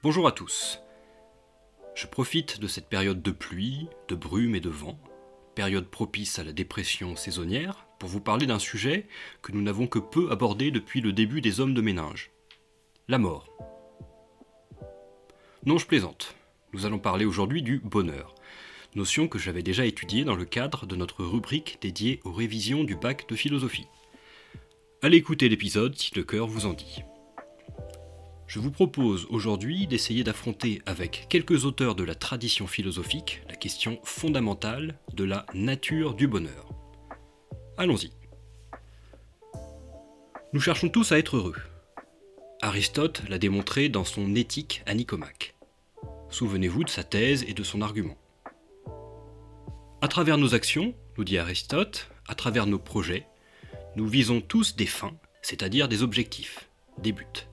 Bonjour à tous. Je profite de cette période de pluie, de brume et de vent, période propice à la dépression saisonnière, pour vous parler d'un sujet que nous n'avons que peu abordé depuis le début des hommes de ménage. La mort. Non, je plaisante. Nous allons parler aujourd'hui du bonheur, notion que j'avais déjà étudiée dans le cadre de notre rubrique dédiée aux révisions du bac de philosophie. Allez écouter l'épisode si le cœur vous en dit. Je vous propose aujourd'hui d'essayer d'affronter avec quelques auteurs de la tradition philosophique la question fondamentale de la nature du bonheur. Allons-y. Nous cherchons tous à être heureux. Aristote l'a démontré dans son Éthique à Nicomaque. Souvenez-vous de sa thèse et de son argument. À travers nos actions, nous dit Aristote, à travers nos projets, nous visons tous des fins, c'est-à-dire des objectifs, des buts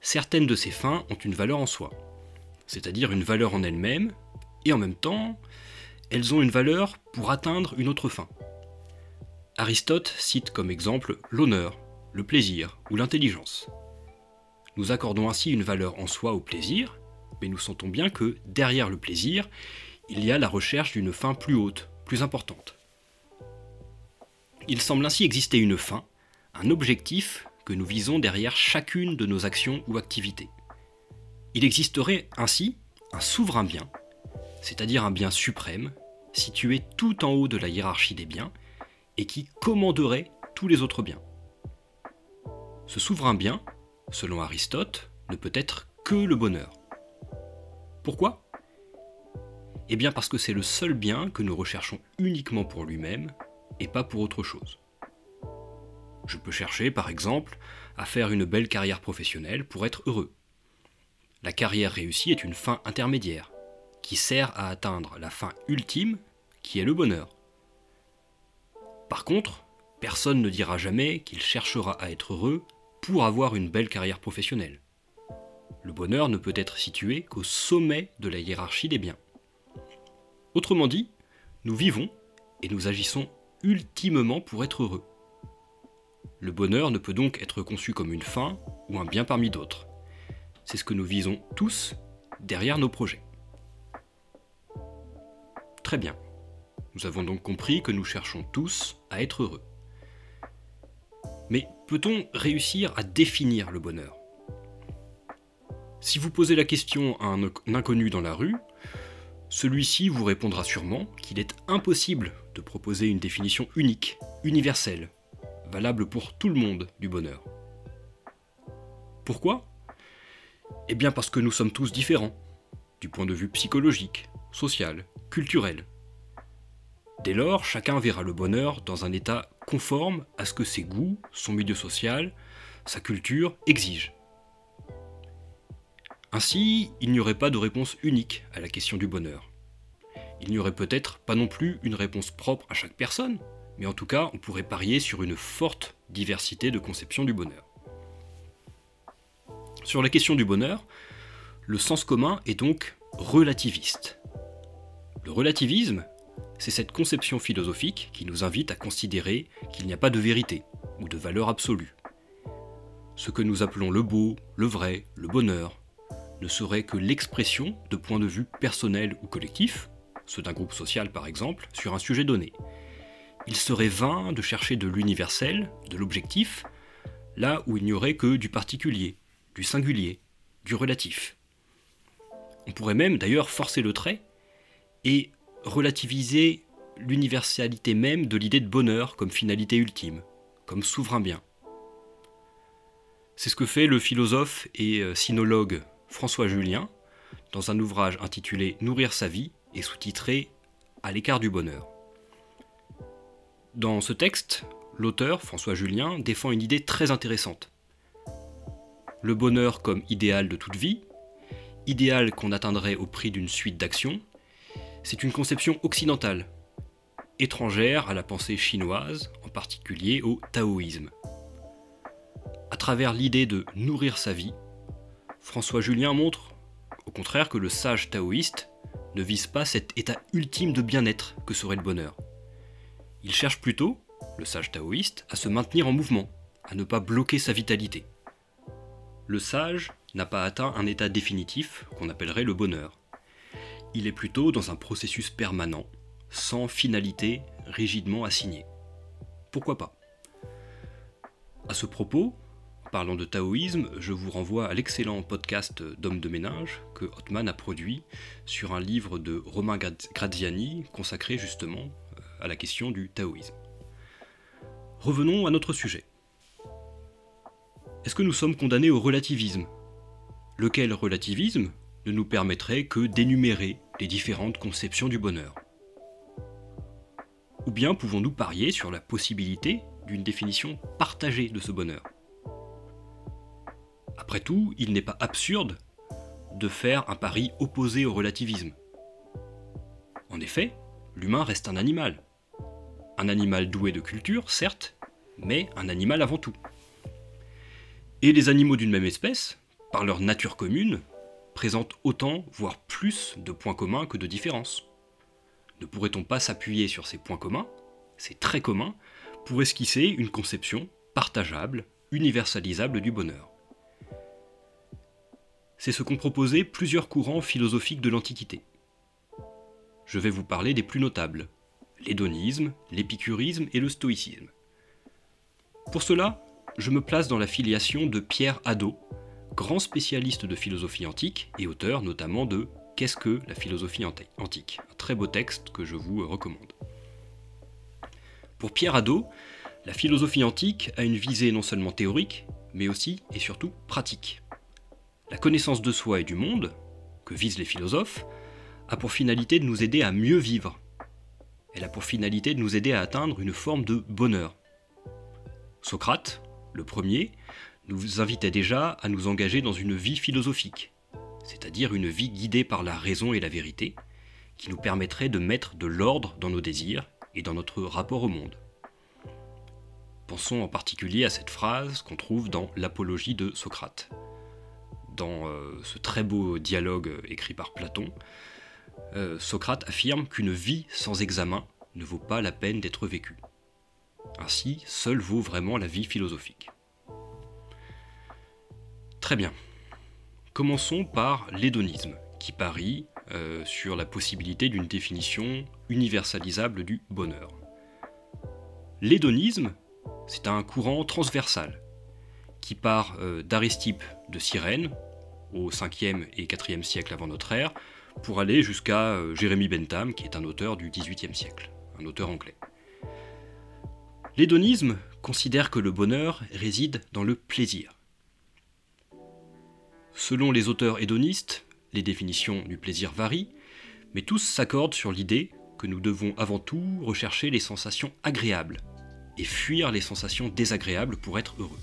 certaines de ces fins ont une valeur en soi, c'est-à-dire une valeur en elles-mêmes, et en même temps, elles ont une valeur pour atteindre une autre fin. Aristote cite comme exemple l'honneur, le plaisir ou l'intelligence. Nous accordons ainsi une valeur en soi au plaisir, mais nous sentons bien que derrière le plaisir, il y a la recherche d'une fin plus haute, plus importante. Il semble ainsi exister une fin, un objectif que nous visons derrière chacune de nos actions ou activités. Il existerait ainsi un souverain bien, c'est-à-dire un bien suprême, situé tout en haut de la hiérarchie des biens, et qui commanderait tous les autres biens. Ce souverain bien, selon Aristote, ne peut être que le bonheur. Pourquoi? Eh bien parce que c'est le seul bien que nous recherchons uniquement pour lui-même et pas pour autre chose. Je peux chercher, par exemple, à faire une belle carrière professionnelle pour être heureux. La carrière réussie est une fin intermédiaire, qui sert à atteindre la fin ultime, qui est le bonheur. Par contre, personne ne dira jamais qu'il cherchera à être heureux pour avoir une belle carrière professionnelle. Le bonheur ne peut être situé qu'au sommet de la hiérarchie des biens. Autrement dit, nous vivons et nous agissons ultimement pour être heureux. Le bonheur ne peut donc être conçu comme une fin ou un bien parmi d'autres. C'est ce que nous visons tous derrière nos projets. Très bien. Nous avons donc compris que nous cherchons tous à être heureux. Mais peut-on réussir à définir le bonheur? Si vous posez la question à un inconnu dans la rue, celui-ci vous répondra sûrement qu'il est impossible de proposer une définition unique, universelle, valable pour tout le monde du bonheur. Pourquoi? Eh bien parce que nous sommes tous différents, du point de vue psychologique, social, culturel. Dès lors, chacun verra le bonheur dans un état conforme à ce que ses goûts, son milieu social, sa culture exigent. Ainsi, il n'y aurait pas de réponse unique à la question du bonheur. Il n'y aurait peut-être pas non plus une réponse propre à chaque personne, mais en tout cas, on pourrait parier sur une forte diversité de conceptions du bonheur. Sur la question du bonheur, le sens commun est donc relativiste. Le relativisme, c'est cette conception philosophique qui nous invite à considérer qu'il n'y a pas de vérité ou de valeur absolue. Ce que nous appelons le beau, le vrai, le bonheur, ne serait que l'expression de points de vue personnels ou collectifs, ceux d'un groupe social par exemple, sur un sujet donné, il serait vain de chercher de l'universel, de l'objectif, là où il n'y aurait que du particulier, du singulier, du relatif. On pourrait même d'ailleurs forcer le trait et relativiser l'universalité même de l'idée de bonheur comme finalité ultime, comme souverain bien. C'est ce que fait le philosophe et euh, sinologue François Julien dans un ouvrage intitulé Nourrir sa vie et sous-titré À l'écart du bonheur. Dans ce texte, l'auteur, François Julien, défend une idée très intéressante. Le bonheur comme idéal de toute vie, idéal qu'on atteindrait au prix d'une suite d'actions, c'est une conception occidentale, étrangère à la pensée chinoise, en particulier au taoïsme. À travers l'idée de nourrir sa vie, François Julien montre, au contraire, que le sage taoïste ne vise pas cet état ultime de bien-être que serait le bonheur. Il cherche plutôt, le sage taoïste, à se maintenir en mouvement, à ne pas bloquer sa vitalité. Le sage n'a pas atteint un état définitif qu'on appellerait le bonheur. Il est plutôt dans un processus permanent, sans finalité rigidement assignée. Pourquoi pas? À ce propos, parlant de taoïsme, je vous renvoie à l'excellent podcast d'Homme de ménage que Hotman a produit sur un livre de Romain Graziani consacré justement à la question du taoïsme. Revenons à notre sujet. Est-ce que nous sommes condamnés au relativisme? Lequel relativisme ne nous permettrait que d'énumérer les différentes conceptions du bonheur? Ou bien pouvons-nous parier sur la possibilité d'une définition partagée de ce bonheur? Après tout, il n'est pas absurde de faire un pari opposé au relativisme. En effet, l'humain reste un animal. Un animal doué de culture, certes, mais un animal avant tout. Et les animaux d'une même espèce, par leur nature commune, présentent autant, voire plus de points communs que de différences. Ne pourrait-on pas s'appuyer sur ces points communs, ces traits communs, pour esquisser une conception partageable, universalisable du bonheur? C'est ce qu'ont proposé plusieurs courants philosophiques de l'Antiquité. Je vais vous parler des plus notables, l'hédonisme, l'épicurisme et le stoïcisme. Pour cela, je me place dans la filiation de Pierre Hadot, grand spécialiste de philosophie antique et auteur notamment de Qu'est-ce que la philosophie antique? Un très beau texte que je vous recommande. Pour Pierre Hadot, la philosophie antique a une visée non seulement théorique, mais aussi et surtout pratique. La connaissance de soi et du monde, que visent les philosophes, a pour finalité de nous aider à mieux vivre. Elle a pour finalité de nous aider à atteindre une forme de bonheur, Socrate, le premier, nous invitait déjà à nous engager dans une vie philosophique, c'est-à-dire une vie guidée par la raison et la vérité, qui nous permettrait de mettre de l'ordre dans nos désirs et dans notre rapport au monde. Pensons en particulier à cette phrase qu'on trouve dans l'Apologie de Socrate. Dans euh, ce très beau dialogue écrit par Platon, euh, Socrate affirme qu'une vie sans examen ne vaut pas la peine d'être vécue. Ainsi, seul vaut vraiment la vie philosophique. Très bien. Commençons par l'hédonisme, qui parie euh, sur la possibilité d'une définition universalisable du bonheur. L'hédonisme, c'est un courant transversal qui part euh, d'Aristippe de Cyrène au 5e et 4e siècle avant notre ère pour aller jusqu'à euh, Jérémie Bentham qui est un auteur du 18e siècle, un auteur anglais. L'hédonisme considère que le bonheur réside dans le plaisir. Selon les auteurs hédonistes, les définitions du plaisir varient, mais tous s'accordent sur l'idée que nous devons avant tout rechercher les sensations agréables et fuir les sensations désagréables pour être heureux.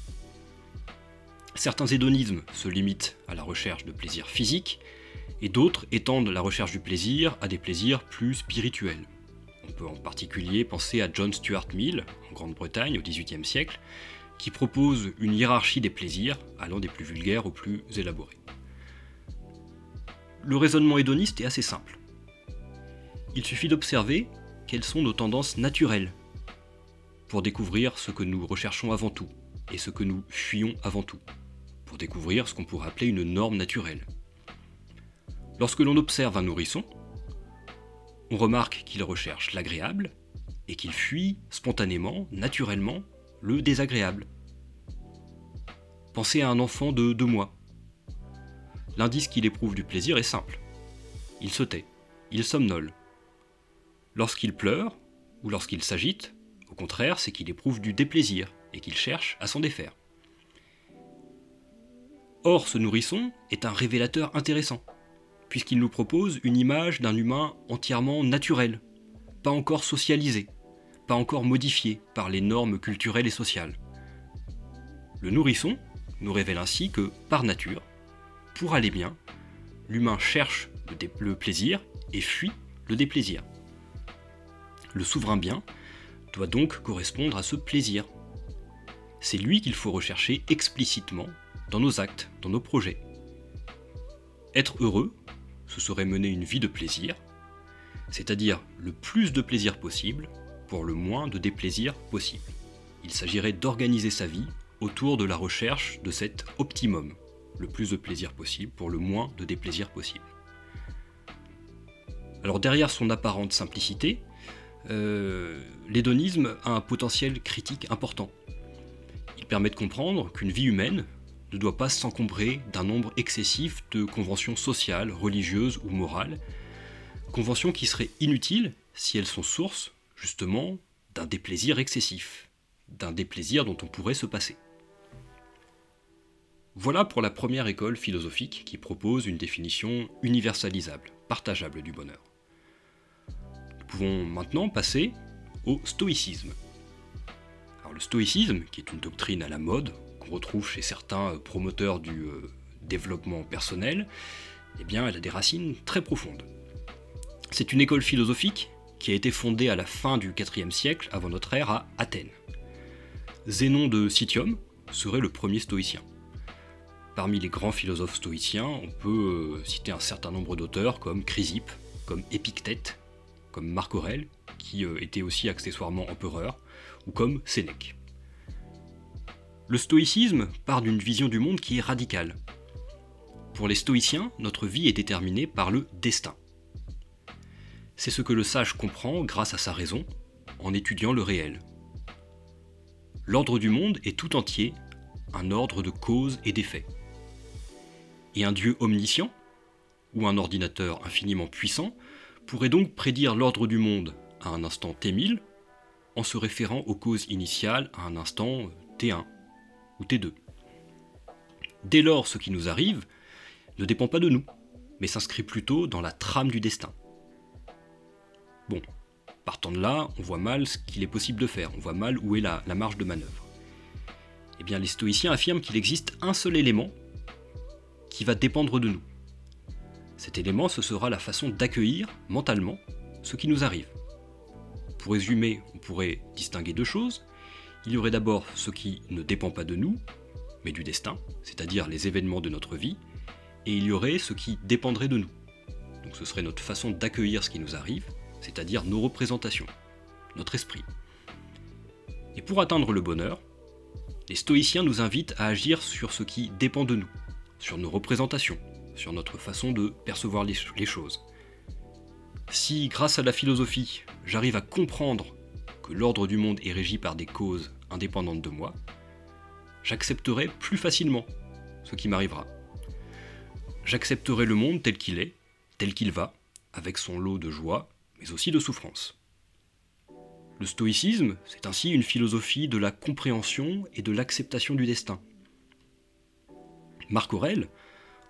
Certains hédonismes se limitent à la recherche de plaisir physique, et d'autres étendent la recherche du plaisir à des plaisirs plus spirituels. On peut en particulier penser à John Stuart Mill, en Grande-Bretagne, au XVIIIe siècle, qui propose une hiérarchie des plaisirs, allant des plus vulgaires aux plus élaborés. Le raisonnement hédoniste est assez simple. Il suffit d'observer quelles sont nos tendances naturelles pour découvrir ce que nous recherchons avant tout et ce que nous fuyons avant tout, pour découvrir ce qu'on pourrait appeler une norme naturelle. Lorsque l'on observe un nourrisson, on remarque qu'il recherche l'agréable et qu'il fuit spontanément, naturellement, le désagréable. Pensez à un enfant de deux mois. L'indice qu'il éprouve du plaisir est simple. Il se tait, il somnole. Lorsqu'il pleure, ou lorsqu'il s'agite, au contraire, c'est qu'il éprouve du déplaisir et qu'il cherche à s'en défaire. Or, ce nourrisson est un révélateur intéressant puisqu'il nous propose une image d'un humain entièrement naturel, pas encore socialisé, pas encore modifié par les normes culturelles et sociales. Le nourrisson nous révèle ainsi que, par nature, pour aller bien, l'humain cherche le, plaisir et fuit le déplaisir. Le souverain bien doit donc correspondre à ce plaisir. C'est lui qu'il faut rechercher explicitement dans nos actes, dans nos projets. Être heureux, ce serait mener une vie de plaisir, c'est-à-dire le plus de plaisir possible pour le moins de déplaisir possible. Il s'agirait d'organiser sa vie autour de la recherche de cet optimum, le plus de plaisir possible pour le moins de déplaisir possible. Alors derrière son apparente simplicité, euh, l'hédonisme a un potentiel critique important. Il permet de comprendre qu'une vie humaine ne doit pas s'encombrer d'un nombre excessif de conventions sociales, religieuses ou morales, conventions qui seraient inutiles si elles sont source, justement, d'un déplaisir excessif, d'un déplaisir dont on pourrait se passer. Voilà pour la première école philosophique qui propose une définition universalisable, partageable du bonheur. Nous pouvons maintenant passer au stoïcisme. Alors le stoïcisme, qui est une doctrine à la mode, retrouve chez certains promoteurs du euh, développement personnel, eh bien, elle a des racines très profondes. C'est une école philosophique qui a été fondée à la fin du IVe siècle avant notre ère à Athènes. Zénon de Citium serait le premier stoïcien. Parmi les grands philosophes stoïciens, on peut euh, citer un certain nombre d'auteurs comme Chrysippe, comme Épictète, comme Marc Aurèle, qui euh, était aussi accessoirement empereur, ou comme Sénèque. Le stoïcisme part d'une vision du monde qui est radicale. Pour les stoïciens, notre vie est déterminée par le destin. C'est ce que le sage comprend grâce à sa raison, en étudiant le réel. L'ordre du monde est tout entier un ordre de causes et d'effets. Et un Dieu omniscient, ou un ordinateur infiniment puissant, pourrait donc prédire l'ordre du monde à un instant T1000 en se référant aux causes initiales à un instant T1 ou T2. Dès lors, ce qui nous arrive ne dépend pas de nous, mais s'inscrit plutôt dans la trame du destin. Bon, partant de là, on voit mal ce qu'il est possible de faire, on voit mal où est la, la marge de manœuvre. Eh bien, les stoïciens affirment qu'il existe un seul élément qui va dépendre de nous. Cet élément, ce sera la façon d'accueillir mentalement ce qui nous arrive. Pour résumer, on pourrait distinguer deux choses. Il y aurait d'abord ce qui ne dépend pas de nous, mais du destin, c'est-à-dire les événements de notre vie, et il y aurait ce qui dépendrait de nous. Donc ce serait notre façon d'accueillir ce qui nous arrive, c'est-à-dire nos représentations, notre esprit. Et pour atteindre le bonheur, les stoïciens nous invitent à agir sur ce qui dépend de nous, sur nos représentations, sur notre façon de percevoir les, choses. Si, grâce à la philosophie, j'arrive à comprendre que l'ordre du monde est régi par des causes indépendantes de moi, j'accepterai plus facilement ce qui m'arrivera. J'accepterai le monde tel qu'il est, tel qu'il va, avec son lot de joie, mais aussi de souffrance. Le stoïcisme, c'est ainsi une philosophie de la compréhension et de l'acceptation du destin. Marc Aurèle,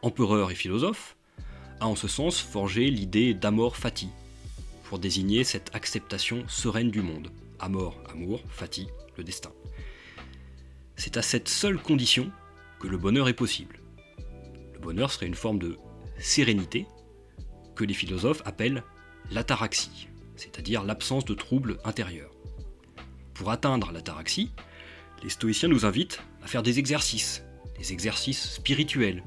empereur et philosophe, a en ce sens forgé l'idée d'amor fati, pour désigner cette acceptation sereine du monde. Amor, amour, fati, le destin. C'est à cette seule condition que le bonheur est possible. Le bonheur serait une forme de sérénité que les philosophes appellent l'ataraxie, c'est-à-dire l'absence de troubles intérieurs. Pour atteindre l'ataraxie, les stoïciens nous invitent à faire des exercices, des exercices spirituels,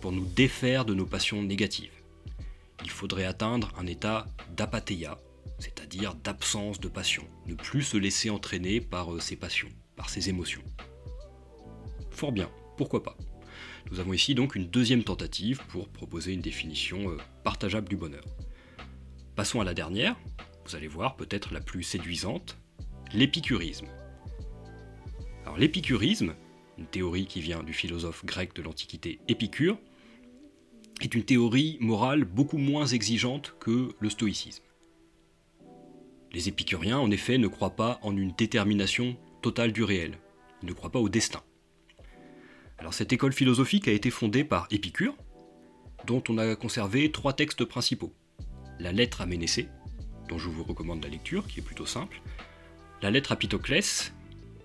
pour nous défaire de nos passions négatives. Il faudrait atteindre un état d'apatheia, c'est-à-dire d'absence de passion, ne plus se laisser entraîner par euh, ses passions, par ses émotions. Fort bien, pourquoi pas Nous avons ici donc une deuxième tentative pour proposer une définition euh, partageable du bonheur. Passons à la dernière, vous allez voir peut-être la plus séduisante, l'épicurisme. Alors l'épicurisme, une théorie qui vient du philosophe grec de l'Antiquité Épicure, est une théorie morale beaucoup moins exigeante que le stoïcisme. Les épicuriens, en effet, ne croient pas en une détermination totale du réel, ils ne croient pas au destin. Alors cette école philosophique a été fondée par Épicure, dont on a conservé trois textes principaux. La lettre à Ménécée, dont je vous recommande la lecture, qui est plutôt simple, la lettre à Pitoclès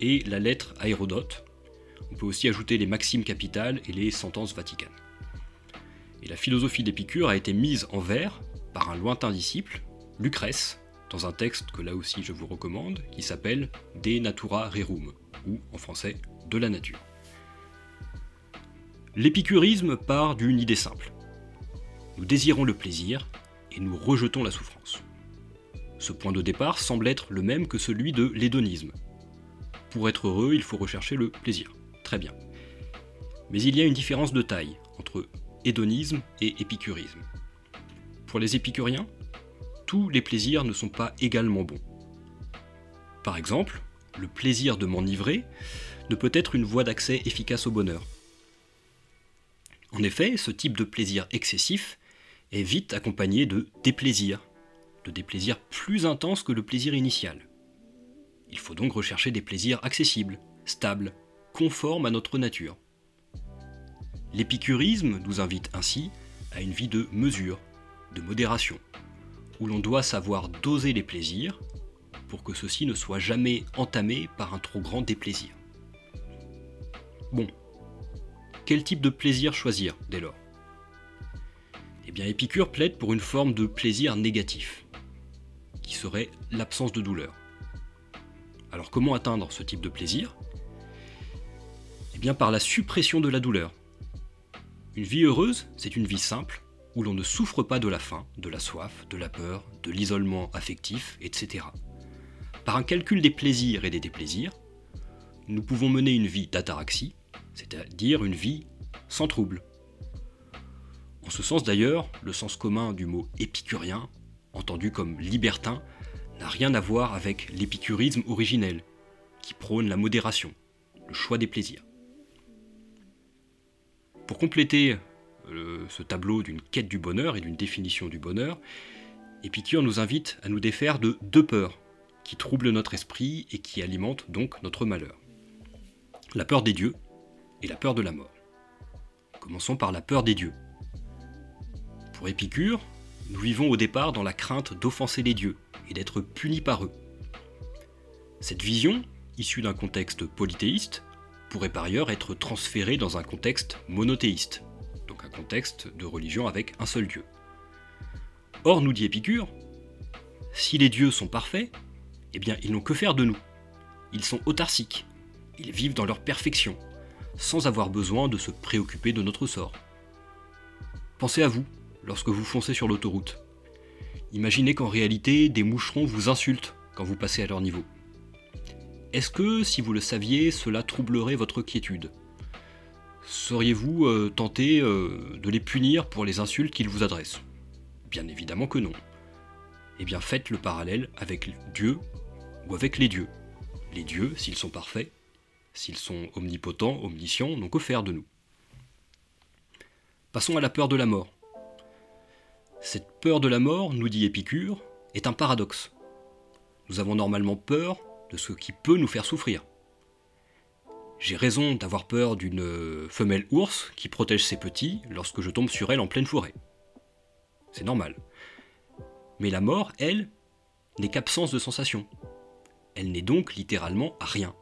et la lettre à Hérodote, on peut aussi ajouter les maximes capitales et les sentences vaticanes. Et la philosophie d'Épicure a été mise en vers par un lointain disciple, Lucrèce, dans un texte que là aussi je vous recommande, qui s'appelle De Natura Rerum, ou en français De la nature. L'épicurisme part d'une idée simple. Nous désirons le plaisir et nous rejetons la souffrance. Ce point de départ semble être le même que celui de l'hédonisme. Pour être heureux, il faut rechercher le plaisir très bien. Mais il y a une différence de taille entre hédonisme et épicurisme. Pour les épicuriens, tous les plaisirs ne sont pas également bons. Par exemple, le plaisir de m'enivrer ne peut être une voie d'accès efficace au bonheur. En effet, ce type de plaisir excessif est vite accompagné de déplaisir, de déplaisir plus intenses que le plaisir initial. Il faut donc rechercher des plaisirs accessibles, stables, conformes à notre nature. L'épicurisme nous invite ainsi à une vie de mesure, de modération, où l'on doit savoir doser les plaisirs pour que ceux-ci ne soient jamais entamés par un trop grand déplaisir. Bon, quel type de plaisir choisir dès lors? Eh bien, Épicure plaide pour une forme de plaisir négatif, qui serait l'absence de douleur. Alors comment atteindre ce type de plaisir? Eh bien par la suppression de la douleur. Une vie heureuse, c'est une vie simple, où l'on ne souffre pas de la faim, de la soif, de la peur, de l'isolement affectif, etc. Par un calcul des plaisirs et des déplaisirs, nous pouvons mener une vie d'ataraxie, c'est-à-dire une vie sans trouble. En ce sens d'ailleurs, le sens commun du mot épicurien, entendu comme libertin, n'a rien à voir avec l'épicurisme originel, qui prône la modération, le choix des plaisirs. Pour compléter ce tableau d'une quête du bonheur et d'une définition du bonheur, Épicure nous invite à nous défaire de deux peurs qui troublent notre esprit et qui alimentent donc notre malheur. La peur des dieux et la peur de la mort. Commençons par la peur des dieux. Pour Épicure, nous vivons au départ dans la crainte d'offenser les dieux et d'être punis par eux. Cette vision, issue d'un contexte polythéiste, pourrait par ailleurs être transféré dans un contexte monothéiste, donc un contexte de religion avec un seul dieu. Or, nous dit Épicure, si les dieux sont parfaits, eh bien ils n'ont que faire de nous. Ils sont autarciques, ils vivent dans leur perfection, sans avoir besoin de se préoccuper de notre sort. Pensez à vous, lorsque vous foncez sur l'autoroute. Imaginez qu'en réalité, des moucherons vous insultent quand vous passez à leur niveau. Est-ce que, si vous le saviez, cela troublerait votre quiétude? Seriez-vous euh, tenté euh, de les punir pour les insultes qu'ils vous adressent? Bien évidemment que non. Eh bien faites le parallèle avec Dieu ou avec les dieux. Les dieux, s'ils sont parfaits, s'ils sont omnipotents, omniscients, n'ont que faire de nous. Passons à la peur de la mort. Cette peur de la mort, nous dit Épicure, est un paradoxe. Nous avons normalement peur de ce qui peut nous faire souffrir. J'ai raison d'avoir peur d'une femelle ours qui protège ses petits lorsque je tombe sur elle en pleine forêt. C'est normal. Mais la mort, elle, n'est qu'absence de sensation. Elle n'est donc littéralement rien.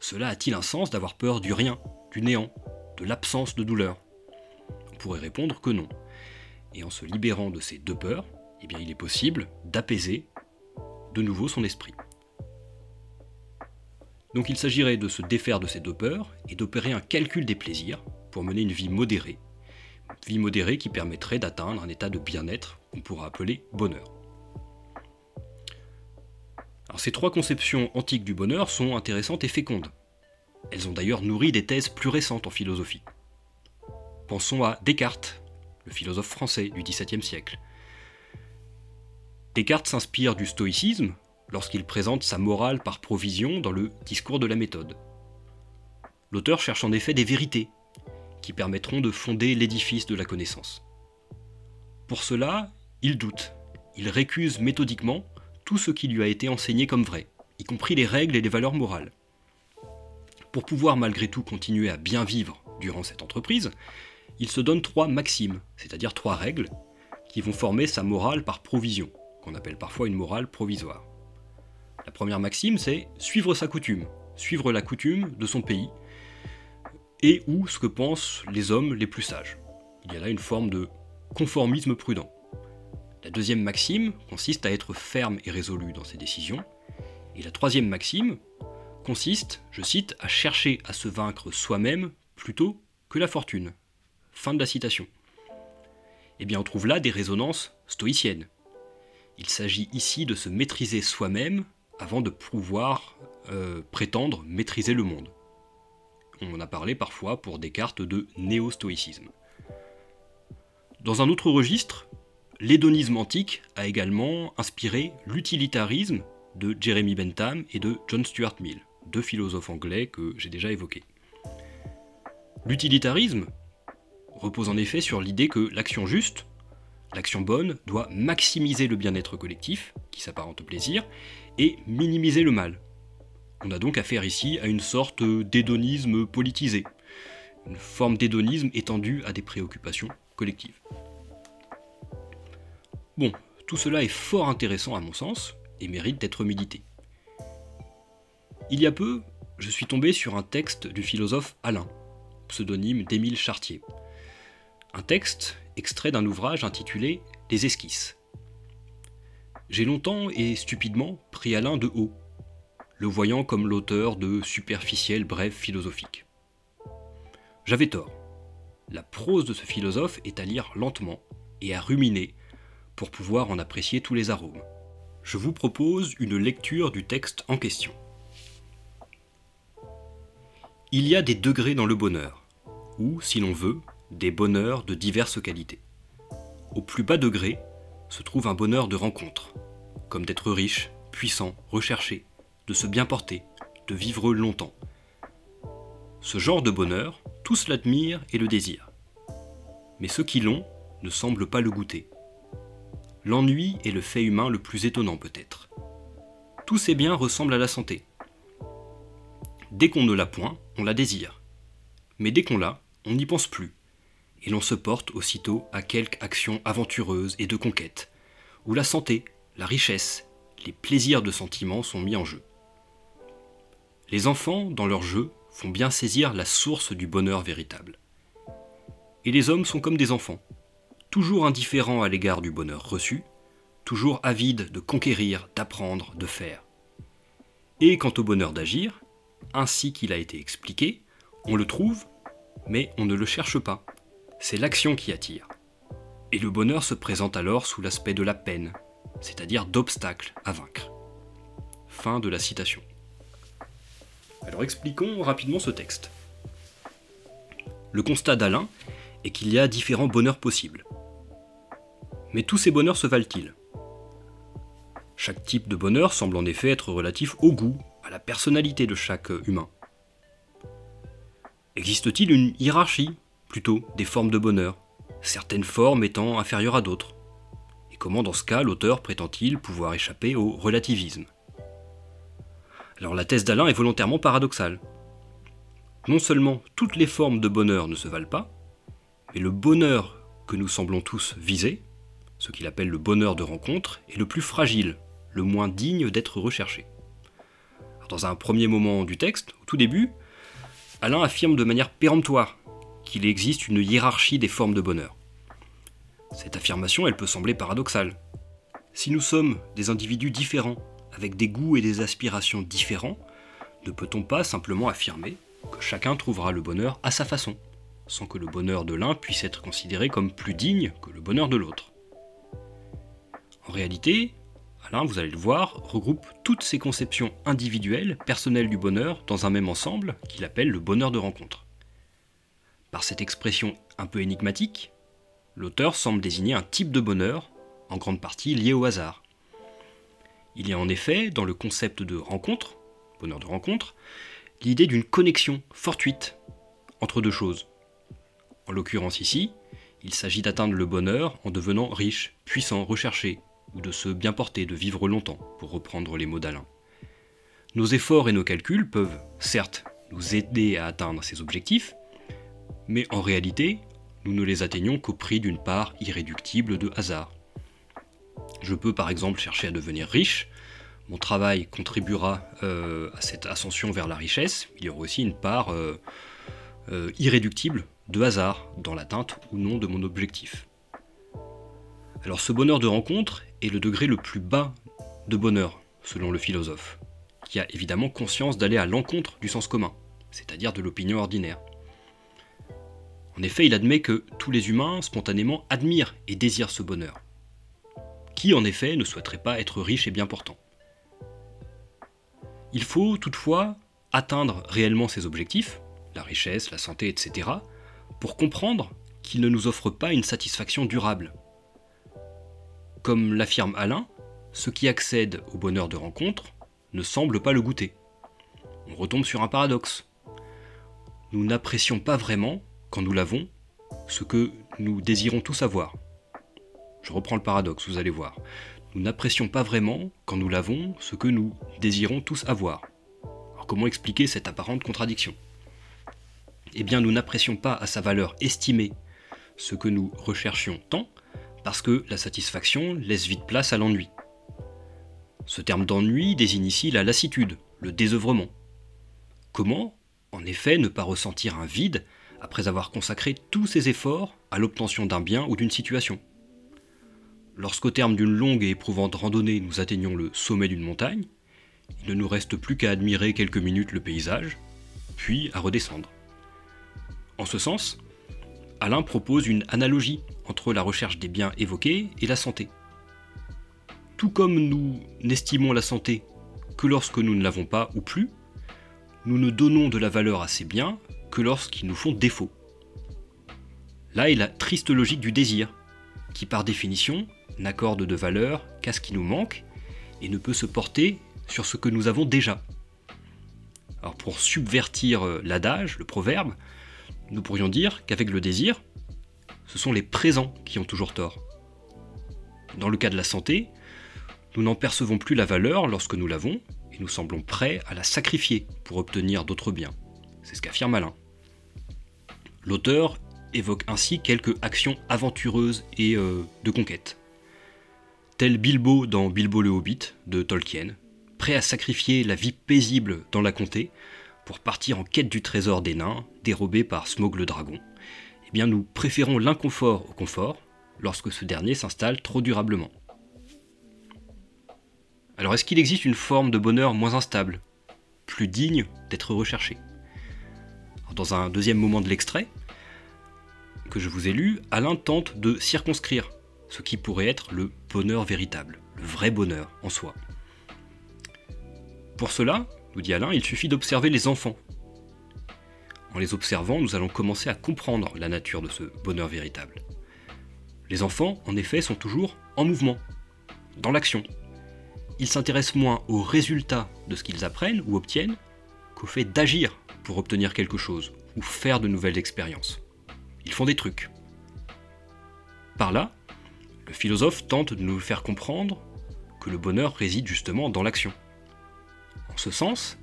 Cela a-t-il un sens d'avoir peur du rien, du néant, de l'absence de douleur? On pourrait répondre que non. Et en se libérant de ces deux peurs, eh bien il est possible d'apaiser de nouveau son esprit. Donc il s'agirait de se défaire de ces deux peurs et d'opérer un calcul des plaisirs pour mener une vie modérée, vie modérée qui permettrait d'atteindre un état de bien-être qu'on pourra appeler bonheur. Ces trois conceptions antiques du bonheur sont intéressantes et fécondes. Elles ont d'ailleurs nourri des thèses plus récentes en philosophie. Pensons à Descartes, le philosophe français du XVIIe siècle. Descartes s'inspire du stoïcisme, lorsqu'il présente sa morale par provision dans le discours de la méthode. L'auteur cherche en effet des vérités qui permettront de fonder l'édifice de la connaissance. Pour cela, il doute, il récuse méthodiquement tout ce qui lui a été enseigné comme vrai, y compris les règles et les valeurs morales. Pour pouvoir malgré tout continuer à bien vivre durant cette entreprise, il se donne trois maximes, c'est-à-dire trois règles, qui vont former sa morale par provision, qu'on appelle parfois une morale provisoire. La première maxime, c'est suivre sa coutume, suivre la coutume de son pays, et ou ce que pensent les hommes les plus sages. Il y a là une forme de conformisme prudent. La deuxième maxime consiste à être ferme et résolu dans ses décisions. Et la troisième maxime consiste, je cite, à chercher à se vaincre soi-même plutôt que la fortune. Fin de la citation. Eh bien, on trouve là des résonances stoïciennes. Il s'agit ici de se maîtriser soi-même avant de pouvoir euh, prétendre maîtriser le monde. On a parlé parfois pour Descartes de néo-stoïcisme. Dans un autre registre, l'hédonisme antique a également inspiré l'utilitarisme de Jeremy Bentham et de John Stuart Mill, deux philosophes anglais que j'ai déjà évoqués. L'utilitarisme repose en effet sur l'idée que l'action juste, l'action bonne, doit maximiser le bien-être collectif, qui s'apparente au plaisir, et minimiser le mal. On a donc affaire ici à une sorte d'hédonisme politisé, une forme d'hédonisme étendue à des préoccupations collectives. Bon, tout cela est fort intéressant à mon sens et mérite d'être médité. Il y a peu, je suis tombé sur un texte du philosophe Alain, pseudonyme d'Émile Chartier. Un texte extrait d'un ouvrage intitulé Les esquisses. J'ai longtemps et stupidement pris Alain de haut, le voyant comme l'auteur de superficiels brèves philosophiques. J'avais tort. La prose de ce philosophe est à lire lentement et à ruminer pour pouvoir en apprécier tous les arômes. Je vous propose une lecture du texte en question. Il y a des degrés dans le bonheur, ou, si l'on veut, des bonheurs de diverses qualités. Au plus bas degré se trouve un bonheur de rencontre, comme d'être riche, puissant, recherché, de se bien porter, de vivre longtemps. Ce genre de bonheur, tous l'admirent et le désirent. Mais ceux qui l'ont ne semblent pas le goûter. L'ennui est le fait humain le plus étonnant peut-être. Tous ces biens ressemblent à la santé. Dès qu'on ne l'a point, on la désire. Mais dès qu'on l'a, on n'y pense plus, et l'on se porte aussitôt à quelque action aventureuse et de conquête, où la santé, la richesse, les plaisirs de sentiment sont mis en jeu. Les enfants, dans leur jeu, font bien saisir la source du bonheur véritable. Et les hommes sont comme des enfants toujours indifférent à l'égard du bonheur reçu, toujours avide de conquérir, d'apprendre, de faire. Et quant au bonheur d'agir, ainsi qu'il a été expliqué, on le trouve, mais on ne le cherche pas. C'est l'action qui attire. Et le bonheur se présente alors sous l'aspect de la peine, c'est-à-dire d'obstacles à vaincre. Fin de la citation. Alors expliquons rapidement ce texte. Le constat d'Alain est qu'il y a différents bonheurs possibles. Mais tous ces bonheurs se valent-ils? Chaque type de bonheur semble en effet être relatif au goût, à la personnalité de chaque humain. Existe-t-il une hiérarchie, plutôt, des formes de bonheur, certaines formes étant inférieures à d'autres Et comment dans ce cas l'auteur prétend-il pouvoir échapper au relativisme? Alors la thèse d'Alain est volontairement paradoxale. Non seulement toutes les formes de bonheur ne se valent pas, mais le bonheur que nous semblons tous viser ce qu'il appelle le bonheur de rencontre, est le plus fragile, le moins digne d'être recherché. Dans un premier moment du texte, au tout début, Alain affirme de manière péremptoire qu'il existe une hiérarchie des formes de bonheur. Cette affirmation, elle peut sembler paradoxale. Si nous sommes des individus différents, avec des goûts et des aspirations différents, ne peut-on pas simplement affirmer que chacun trouvera le bonheur à sa façon, sans que le bonheur de l'un puisse être considéré comme plus digne que le bonheur de l'autre? En réalité, Alain, vous allez le voir, regroupe toutes ces conceptions individuelles, personnelles du bonheur, dans un même ensemble qu'il appelle le bonheur de rencontre. Par cette expression un peu énigmatique, l'auteur semble désigner un type de bonheur, en grande partie lié au hasard. Il y a en effet, dans le concept de rencontre, bonheur de rencontre, l'idée d'une connexion fortuite entre deux choses. En l'occurrence ici, il s'agit d'atteindre le bonheur en devenant riche, puissant, recherché, ou de se bien porter, de vivre longtemps, pour reprendre les mots d'Alain. Nos efforts et nos calculs peuvent, certes, nous aider à atteindre ces objectifs, mais en réalité, nous ne les atteignons qu'au prix d'une part irréductible de hasard. Je peux par exemple chercher à devenir riche, mon travail contribuera euh, à cette ascension vers la richesse, il y aura aussi une part euh, euh, irréductible de hasard dans l'atteinte ou non de mon objectif. Alors ce bonheur de rencontre est le degré le plus bas de bonheur, selon le philosophe, qui a évidemment conscience d'aller à l'encontre du sens commun, c'est-à-dire de l'opinion ordinaire. En effet, il admet que tous les humains, spontanément, admirent et désirent ce bonheur. Qui, en effet, ne souhaiterait pas être riche et bien portant? Il faut toutefois atteindre réellement ces objectifs, la richesse, la santé, etc., pour comprendre qu'il ne nous offre pas une satisfaction durable. Comme l'affirme Alain, ceux qui accèdent au bonheur de rencontre ne semblent pas le goûter. On retombe sur un paradoxe. Nous n'apprécions pas vraiment, quand nous l'avons, ce que nous désirons tous avoir. Je reprends le paradoxe, vous allez voir. Nous n'apprécions pas vraiment, quand nous l'avons, ce que nous désirons tous avoir. Alors comment expliquer cette apparente contradiction? Eh bien, nous n'apprécions pas à sa valeur estimée ce que nous recherchions tant, parce que la satisfaction laisse vite place à l'ennui. Ce terme d'ennui désigne ici la lassitude, le désœuvrement. Comment, en effet, ne pas ressentir un vide après avoir consacré tous ses efforts à l'obtention d'un bien ou d'une situation Lorsqu'au terme d'une longue et éprouvante randonnée nous atteignons le sommet d'une montagne, il ne nous reste plus qu'à admirer quelques minutes le paysage, puis à redescendre. En ce sens, Alain propose une analogie entre la recherche des biens évoqués et la santé. Tout comme nous n'estimons la santé que lorsque nous ne l'avons pas ou plus, nous ne donnons de la valeur à ces biens lorsqu'ils nous font défaut. Là est la triste logique du désir, qui par définition n'accorde de valeur qu'à ce qui nous manque et ne peut se porter sur ce que nous avons déjà. Alors pour subvertir euh, l'adage, le proverbe, nous pourrions dire qu'avec le désir, ce sont les présents qui ont toujours tort. Dans le cas de la santé, nous n'en percevons plus la valeur lorsque nous l'avons, et nous semblons prêts à la sacrifier pour obtenir d'autres biens. C'est ce qu'affirme Alain. L'auteur évoque ainsi quelques actions aventureuses et euh, de conquête. Tel Bilbo dans Bilbo le Hobbit de Tolkien, prêt à sacrifier la vie paisible dans la comté pour partir en quête du trésor des nains, dérobé par Smog le dragon, eh bien nous préférons l'inconfort au confort lorsque ce dernier s'installe trop durablement. Alors est-ce qu'il existe une forme de bonheur moins instable, plus digne d'être recherchée? Dans un deuxième moment de l'extrait que je vous ai lu, Alain tente de circonscrire ce qui pourrait être le bonheur véritable, le vrai bonheur en soi. Pour cela, nous dit Alain, il suffit d'observer les enfants. En les observant, nous allons commencer à comprendre la nature de ce bonheur véritable. Les enfants, en effet, sont toujours en mouvement, dans l'action. Ils s'intéressent moins aux résultats de ce qu'ils apprennent ou obtiennent qu'au fait d'agir pour obtenir quelque chose ou faire de nouvelles expériences. Ils font des trucs. Par là, le philosophe tente de nous faire comprendre que le bonheur réside justement dans l'action. En ce sens,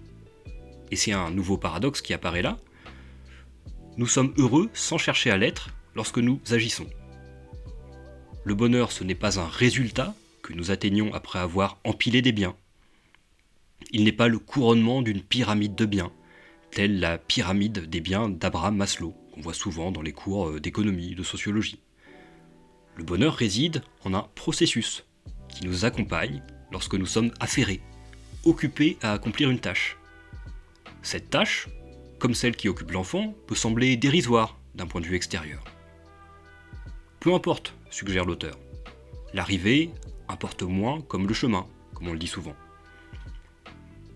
et c'est un nouveau paradoxe qui apparaît là, nous sommes heureux sans chercher à l'être lorsque nous agissons. Le bonheur, ce n'est pas un résultat que nous atteignons après avoir empilé des biens. Il n'est pas le couronnement d'une pyramide de biens, telle la pyramide des biens d'Abraham Maslow, qu'on voit souvent dans les cours euh, d'économie, de sociologie. Le bonheur réside en un processus qui nous accompagne lorsque nous sommes affairés, occupés à accomplir une tâche. Cette tâche, comme celle qui occupe l'enfant, peut sembler dérisoire d'un point de vue extérieur. Peu importe, suggère l'auteur. L'arrivée importe moins comme le chemin, comme on le dit souvent.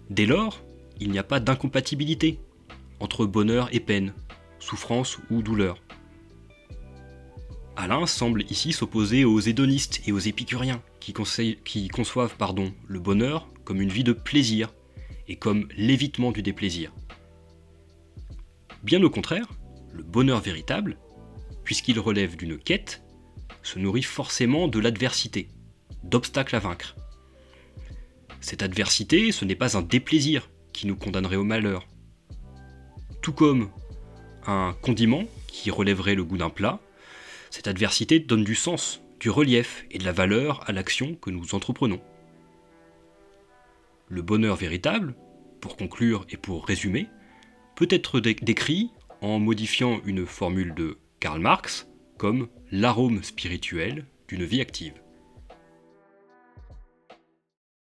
Dès lors, il n'y a pas d'incompatibilité entre bonheur et peine, souffrance ou douleur. Alain semble ici s'opposer aux hédonistes et aux épicuriens, qui, conçoivent le bonheur comme une vie de plaisir et comme l'évitement du déplaisir. Bien au contraire, le bonheur véritable, puisqu'il relève d'une quête, se nourrit forcément de l'adversité, d'obstacles à vaincre. Cette adversité, ce n'est pas un déplaisir qui nous condamnerait au malheur. Tout comme un condiment qui relèverait le goût d'un plat, cette adversité donne du sens, du relief et de la valeur à l'action que nous entreprenons. Le bonheur véritable, pour conclure et pour résumer, peut être décrit en modifiant une formule de Karl Marx comme l'arôme spirituel d'une vie active.